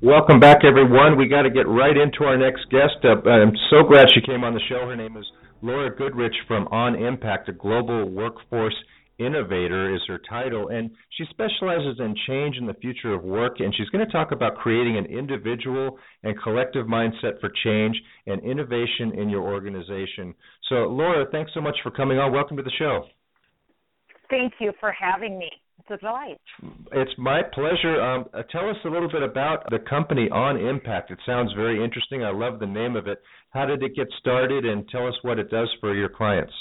Welcome back, everyone. We got to get right into our next guest. Uh, I'm so glad she came on the show. Her name is Laura Goodrich from On Impact, a global workforce innovator is her title, and she specializes in change in the future of work. And she's going to talk about creating an individual and collective mindset for change and innovation in your organization. So, Laura, thanks so much for coming on. Welcome to the show. Thank you for having me. It's delight. It's my pleasure. Um, uh, tell us a little bit about the company On Impact. It sounds very interesting. I love the name of it. How did it get started, and tell us what it does for your clients?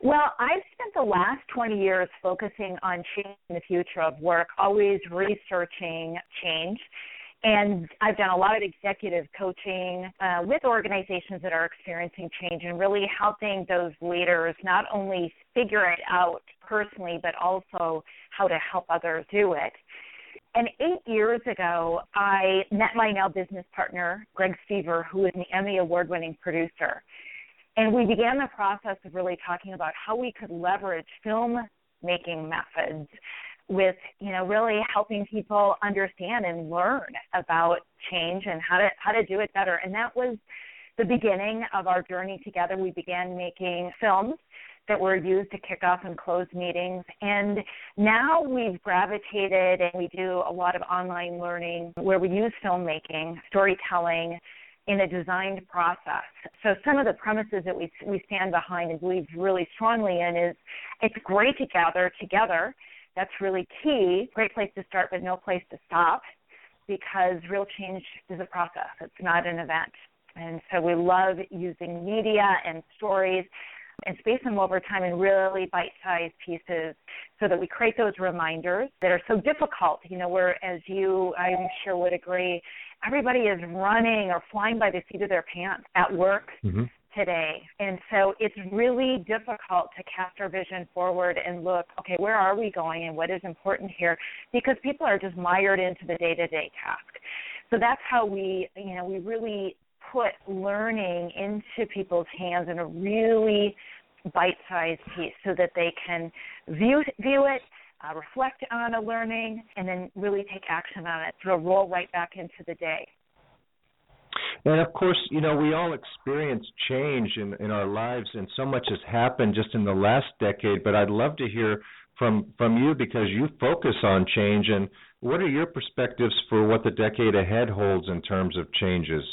Well, I've spent the last 20 years focusing on changing the future of work, always researching change. And I've done a lot of executive coaching uh, with organizations that are experiencing change and really helping those leaders not only figure it out personally, but also how to help others do it. And eight years ago, I met my now business partner, Greg Seaver, who is an Emmy award winning producer. And we began the process of really talking about how we could leverage film making methods with, you know, really helping people understand and learn about change and how to how to do it better. And that was the beginning of our journey together. We began making films that were used to kick off and close meetings. And now we've gravitated and we do a lot of online learning where we use filmmaking, storytelling in a designed process. So some of the premises that we we stand behind and believe really strongly in is it's great to gather together. That's really key. Great place to start, but no place to stop because real change is a process. It's not an event. And so we love using media and stories and space them over time in really bite-sized pieces so that we create those reminders that are so difficult. You know, where as you, I'm sure would agree, everybody is running or flying by the seat of their pants at work. Mm-hmm. Today. And so it's really difficult to cast our vision forward and look, okay, where are we going and what is important here? Because people are just mired into the day to day task. So that's how we, you know, we really put learning into people's hands in a really bite-sized piece so that they can view view it, uh, reflect on a learning, and then really take action on it. So roll right back into the day. And of course, you know, we all experience change in, in our lives, and so much has happened just in the last decade. But I'd love to hear from from you because you focus on change. And what are your perspectives for what the decade ahead holds in terms of changes?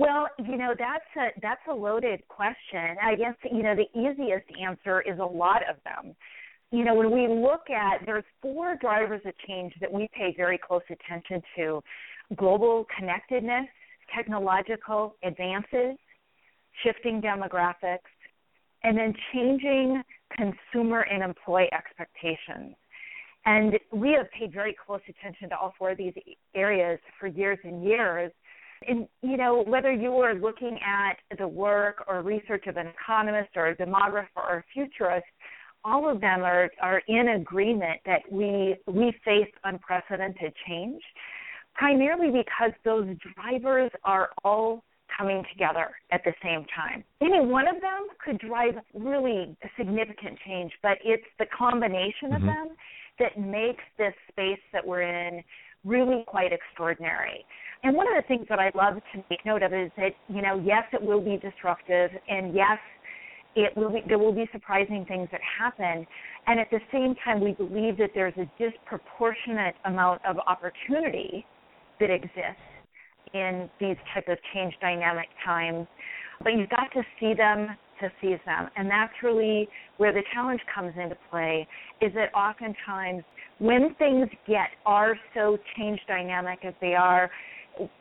Well, you know that's a that's a loaded question. I guess you know the easiest answer is a lot of them. You know, when we look at there's four drivers of change that we pay very close attention to: global connectedness, technological advances, shifting demographics, and then changing consumer and employee expectations. And we have paid very close attention to all four of these areas for years and years and you know, whether you are looking at the work or research of an economist or a demographer or a futurist, all of them are, are in agreement that we we face unprecedented change, primarily because those drivers are all coming together at the same time. Any one of them could drive really significant change, but it's the combination mm-hmm. of them that makes this space that we're in really quite extraordinary. And one of the things that I love to make note of is that, you know, yes, it will be disruptive, and yes, it will be, there will be surprising things that happen. And at the same time, we believe that there's a disproportionate amount of opportunity that exists in these type of change dynamic times. But you've got to see them to seize them. And that's really where the challenge comes into play is that oftentimes when things get are so change dynamic as they are,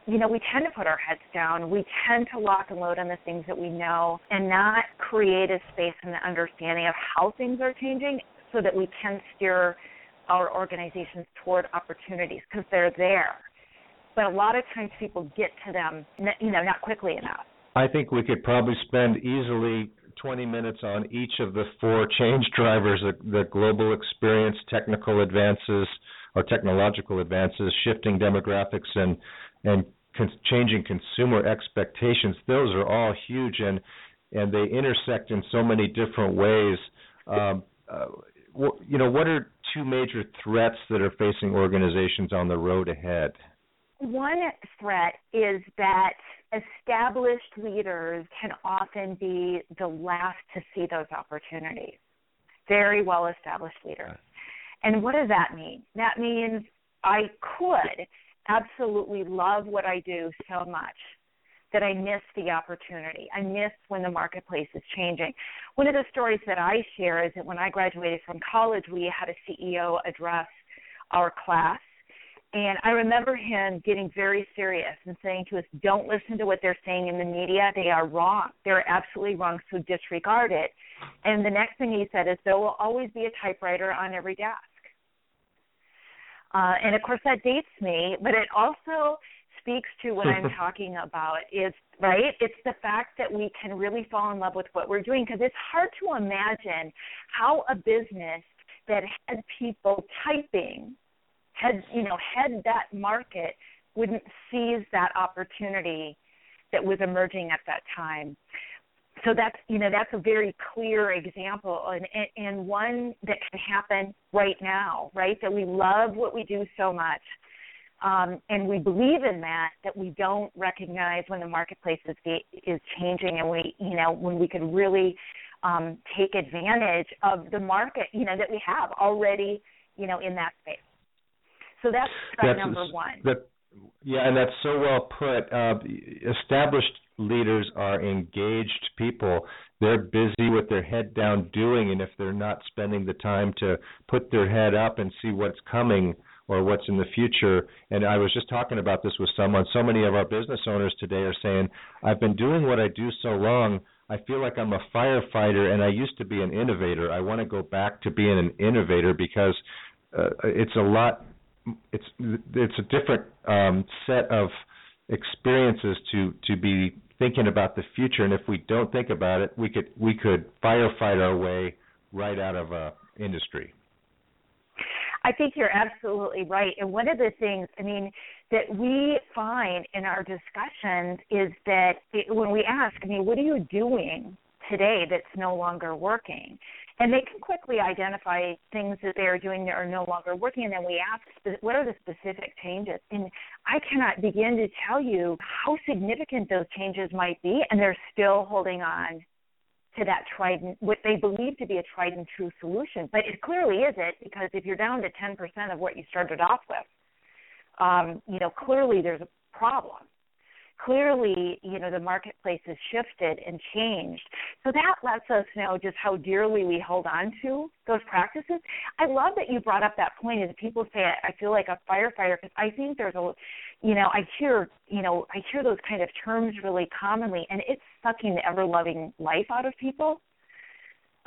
you know, we tend to put our heads down. We tend to lock and load on the things that we know and not create a space and the understanding of how things are changing so that we can steer our organizations toward opportunities because they're there. But a lot of times people get to them, you know, not quickly enough. I think we could probably spend easily 20 minutes on each of the four change drivers the, the global experience, technical advances, or technological advances, shifting demographics, and, and con- changing consumer expectations. Those are all huge, and, and they intersect in so many different ways. Um, uh, you know, what are two major threats that are facing organizations on the road ahead? One threat is that established leaders can often be the last to see those opportunities. Very well established leaders. And what does that mean? That means I could absolutely love what I do so much that I miss the opportunity. I miss when the marketplace is changing. One of the stories that I share is that when I graduated from college, we had a CEO address our class. And I remember him getting very serious and saying to us, Don't listen to what they're saying in the media. They are wrong. They're absolutely wrong, so disregard it. And the next thing he said is, There will always be a typewriter on every desk. Uh, and of course, that dates me, but it also speaks to what I'm talking about. Is right? It's the fact that we can really fall in love with what we're doing because it's hard to imagine how a business that had people typing had you know had that market wouldn't seize that opportunity that was emerging at that time so that's you know that's a very clear example and and one that can happen right now right? That we love what we do so much um, and we believe in that that we don't recognize when the marketplace is is changing and we you know when we can really um, take advantage of the market you know that we have already you know in that space. So that's, that's number one. that, yeah and that's so well put uh, established leaders are engaged people they're busy with their head down doing and if they're not spending the time to put their head up and see what's coming or what's in the future. And I was just talking about this with someone. So many of our business owners today are saying, I've been doing what I do so long. I feel like I'm a firefighter and I used to be an innovator. I want to go back to being an innovator because uh, it's a lot it's it's a different um, set of experiences to to be thinking about the future and if we don't think about it we could we could firefight our way right out of a industry I think you're absolutely right. And one of the things, I mean, that we find in our discussions is that it, when we ask, I mean, what are you doing today that's no longer working? And they can quickly identify things that they are doing that are no longer working. And then we ask, what are the specific changes? And I cannot begin to tell you how significant those changes might be. And they're still holding on to that tried what they believe to be a tried and true solution. But it clearly isn't because if you're down to 10% of what you started off with, um, you know, clearly there's a problem clearly, you know, the marketplace has shifted and changed. So that lets us know just how dearly we hold on to those practices. I love that you brought up that point Is people say, I feel like a firefighter, because I think there's a, you know, I hear, you know, I hear those kind of terms really commonly, and it's sucking the ever loving life out of people.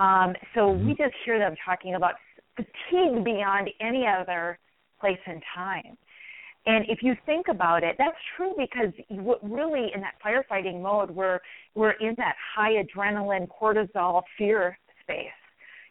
Um, so mm-hmm. we just hear them talking about fatigue beyond any other place and time. And if you think about it, that's true because really in that firefighting mode, we're we're in that high adrenaline, cortisol, fear space.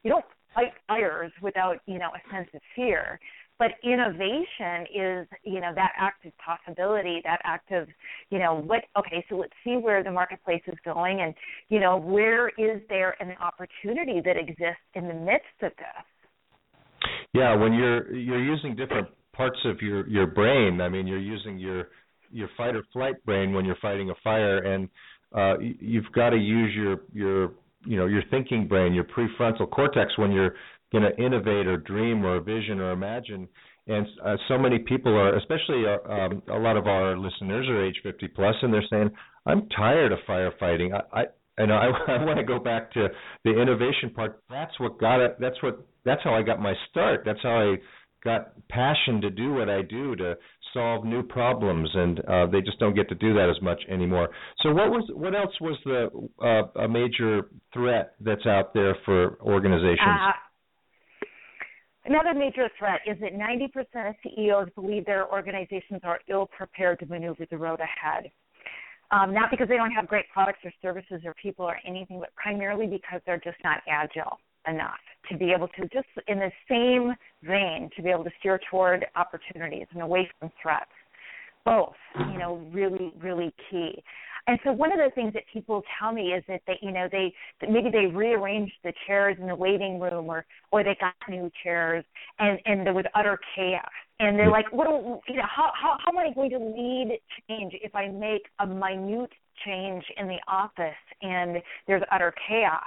You don't fight fires without you know a sense of fear. But innovation is you know that active possibility, that active you know what? Okay, so let's see where the marketplace is going, and you know where is there an opportunity that exists in the midst of this. Yeah, when you're you're using different parts of your your brain. I mean, you're using your your fight or flight brain when you're fighting a fire, and uh, you've got to use your your you know your thinking brain, your prefrontal cortex when you're going to innovate or dream or vision or imagine. And uh, so many people are, especially uh, um, a lot of our listeners are age 50 plus, and they're saying, "I'm tired of firefighting. I, I and I, I want to go back to the innovation part. That's what got it. That's what. That's how I got my start. That's how I got passion to do what I do to solve new problems, and uh, they just don't get to do that as much anymore. So, what was what else was the uh, a major threat that's out there for organizations? Uh, Another major threat is that 90% of CEOs believe their organizations are ill prepared to maneuver the road ahead. Um, not because they don't have great products or services or people or anything, but primarily because they're just not agile enough to be able to just in the same vein to be able to steer toward opportunities and away from threats. Both, you know, really, really key. And so one of the things that people tell me is that they, you know, they that maybe they rearranged the chairs in the waiting room, or or they got new chairs, and and there was utter chaos. And they're like, what do you know? How how how am I going to lead change if I make a minute change in the office and there's utter chaos?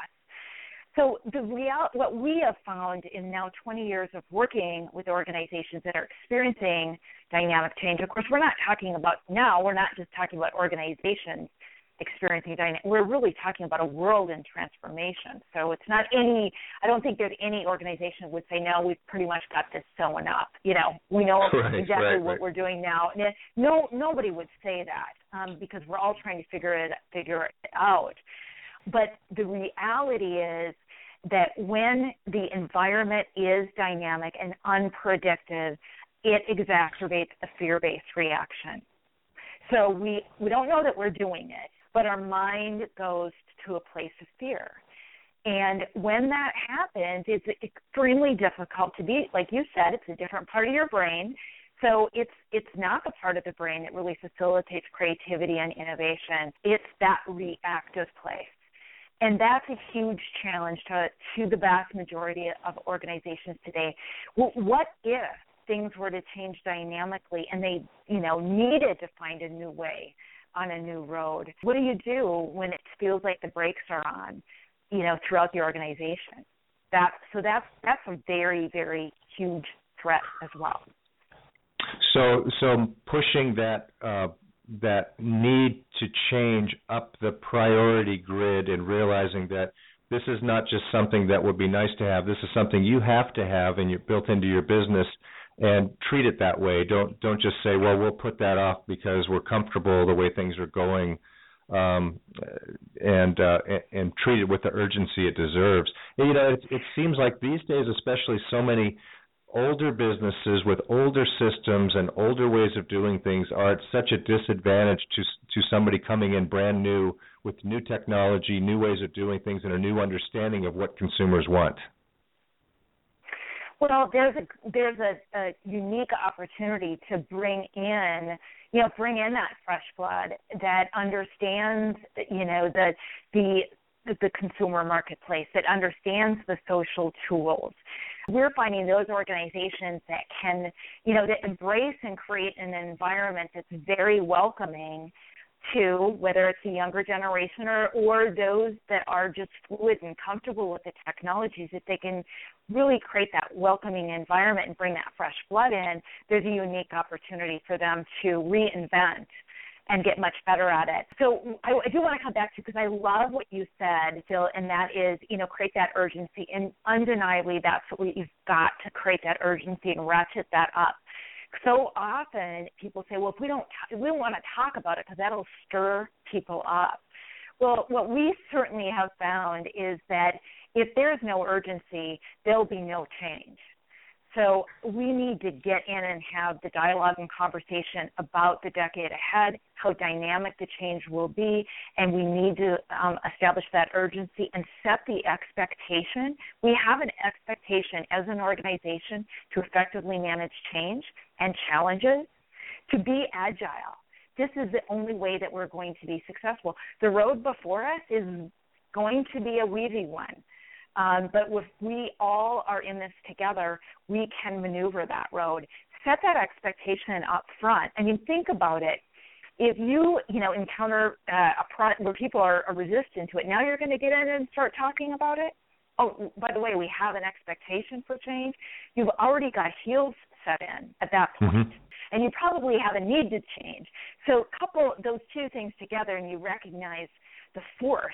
So the real, what we have found in now 20 years of working with organizations that are experiencing dynamic change. Of course, we're not talking about now. We're not just talking about organizations experiencing dynamic. We're really talking about a world in transformation. So it's not any. I don't think there's any organization would say, "No, we've pretty much got this sewn up." You know, we know right, exactly right, what right. we're doing now. No, nobody would say that um, because we're all trying to figure it figure it out. But the reality is that when the environment is dynamic and unpredictable, it exacerbates a fear-based reaction. So we we don't know that we're doing it, but our mind goes to a place of fear. And when that happens, it's extremely difficult to be like you said, it's a different part of your brain. So it's it's not the part of the brain that really facilitates creativity and innovation. It's that reactive place and that's a huge challenge to to the vast majority of organizations today. What if things were to change dynamically and they, you know, needed to find a new way on a new road? What do you do when it feels like the brakes are on, you know, throughout the organization? That so that's that's a very very huge threat as well. So so pushing that uh, that need to change up the priority grid and realizing that this is not just something that would be nice to have. This is something you have to have and you're built into your business and treat it that way. Don't don't just say, well, we'll put that off because we're comfortable the way things are going, um, and uh, and treat it with the urgency it deserves. And, you know, it, it seems like these days, especially, so many older businesses with older systems and older ways of doing things are at such a disadvantage to to somebody coming in brand new with new technology, new ways of doing things, and a new understanding of what consumers want. Well, there's a there's a, a unique opportunity to bring in, you know, bring in that fresh blood that understands, you know, the the the consumer marketplace that understands the social tools. We're finding those organizations that can, you know, that embrace and create an environment that's very welcoming to whether it's the younger generation or or those that are just fluid and comfortable with the technologies that they can really create that welcoming environment and bring that fresh blood in there's a unique opportunity for them to reinvent and get much better at it. So I, I do want to come back to because I love what you said, Bill, and that is, you know, create that urgency. And undeniably, that's what you've got to create that urgency and ratchet that up. So often people say, well, if we don't, we don't want to talk about it because that'll stir people up. Well, what we certainly have found is that if there's no urgency, there'll be no change. So we need to get in and have the dialogue and conversation about the decade ahead, how dynamic the change will be, and we need to um, establish that urgency and set the expectation. We have an expectation as an organization to effectively manage change and challenges, to be agile. This is the only way that we're going to be successful. The road before us is going to be a weavy one. Um, but if we all are in this together, we can maneuver that road. Set that expectation up front. I mean, think about it. If you, you know, encounter uh, a product where people are, are resistant to it, now you're going to get in and start talking about it. Oh, by the way, we have an expectation for change. You've already got heels set in at that point. Mm-hmm. And you probably have a need to change. So couple those two things together and you recognize the force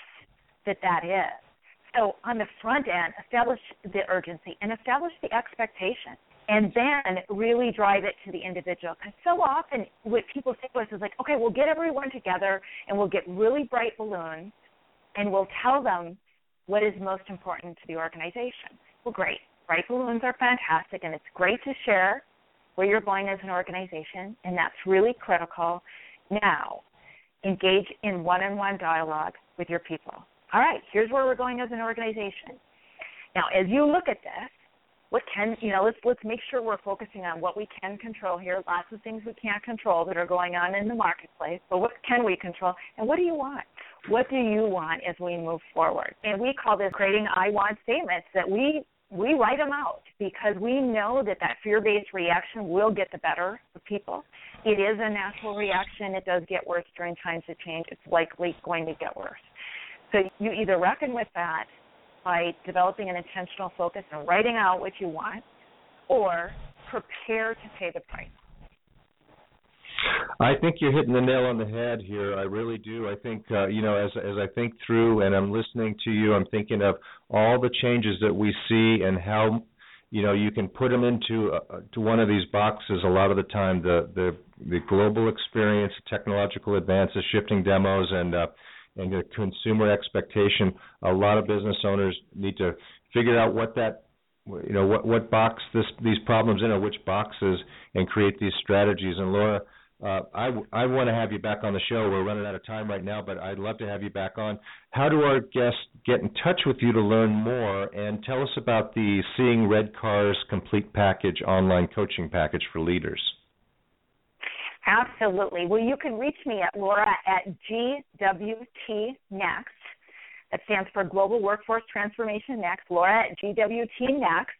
that that is. So on the front end, establish the urgency and establish the expectation. And then really drive it to the individual. Because so often what people say to us is like, okay, we'll get everyone together and we'll get really bright balloons and we'll tell them what is most important to the organization. Well, great. bright balloons are fantastic, and it's great to share where you're going as an organization, and that's really critical. Now, engage in one on one dialogue with your people. All right, here's where we're going as an organization. Now, as you look at this, what can you know let's let's make sure we're focusing on what we can control here lots of things we can't control that are going on in the marketplace but what can we control and what do you want what do you want as we move forward and we call this creating i want statements that we we write them out because we know that that fear-based reaction will get the better of people. It is a natural reaction. It does get worse during times of change. It's likely going to get worse. So you either reckon with that by developing an intentional focus and writing out what you want, or prepare to pay the price. I think you're hitting the nail on the head here. I really do. I think uh, you know, as as I think through and I'm listening to you, I'm thinking of all the changes that we see and how you know you can put them into uh, to one of these boxes. A lot of the time, the the the global experience, technological advances, shifting demos, and uh, and the consumer expectation. A lot of business owners need to figure out what that you know what what box this these problems in or which boxes and create these strategies. And Laura uh, I, I want to have you back on the show. We're running out of time right now, but I'd love to have you back on. How do our guests get in touch with you to learn more? And tell us about the Seeing Red Cars Complete Package online coaching package for leaders. Absolutely. Well, you can reach me at Laura at GWT Next. That stands for Global Workforce Transformation Next. Laura at GWT Next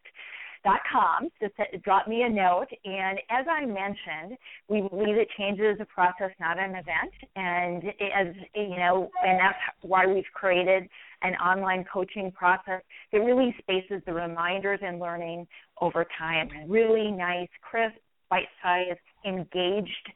dot com. Just drop me a note. And as I mentioned, we believe that change is a process, not an event. And as you know, and that's why we've created an online coaching process that really spaces the reminders and learning over time. Really nice, crisp, bite-sized, engaged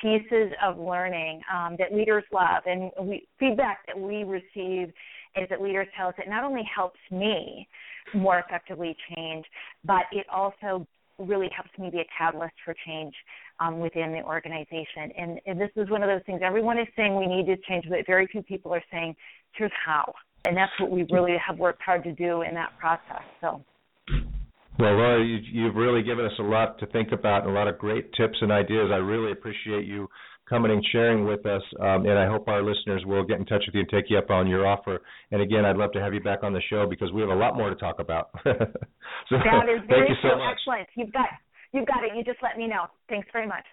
pieces of learning um, that leaders love. And we, feedback that we receive is that leaders tell us it not only helps me more effectively change, but it also really helps me be a catalyst for change um, within the organization. And, and this is one of those things everyone is saying we need to change, but very few people are saying, here's how. And that's what we really have worked hard to do in that process. So. Well, Laura, you, you've really given us a lot to think about and a lot of great tips and ideas. I really appreciate you coming and sharing with us. Um, and I hope our listeners will get in touch with you and take you up on your offer. And again, I'd love to have you back on the show because we have a lot more to talk about. so, that is very thank you so true. Much. Excellent. You've got you've got it. You just let me know. Thanks very much.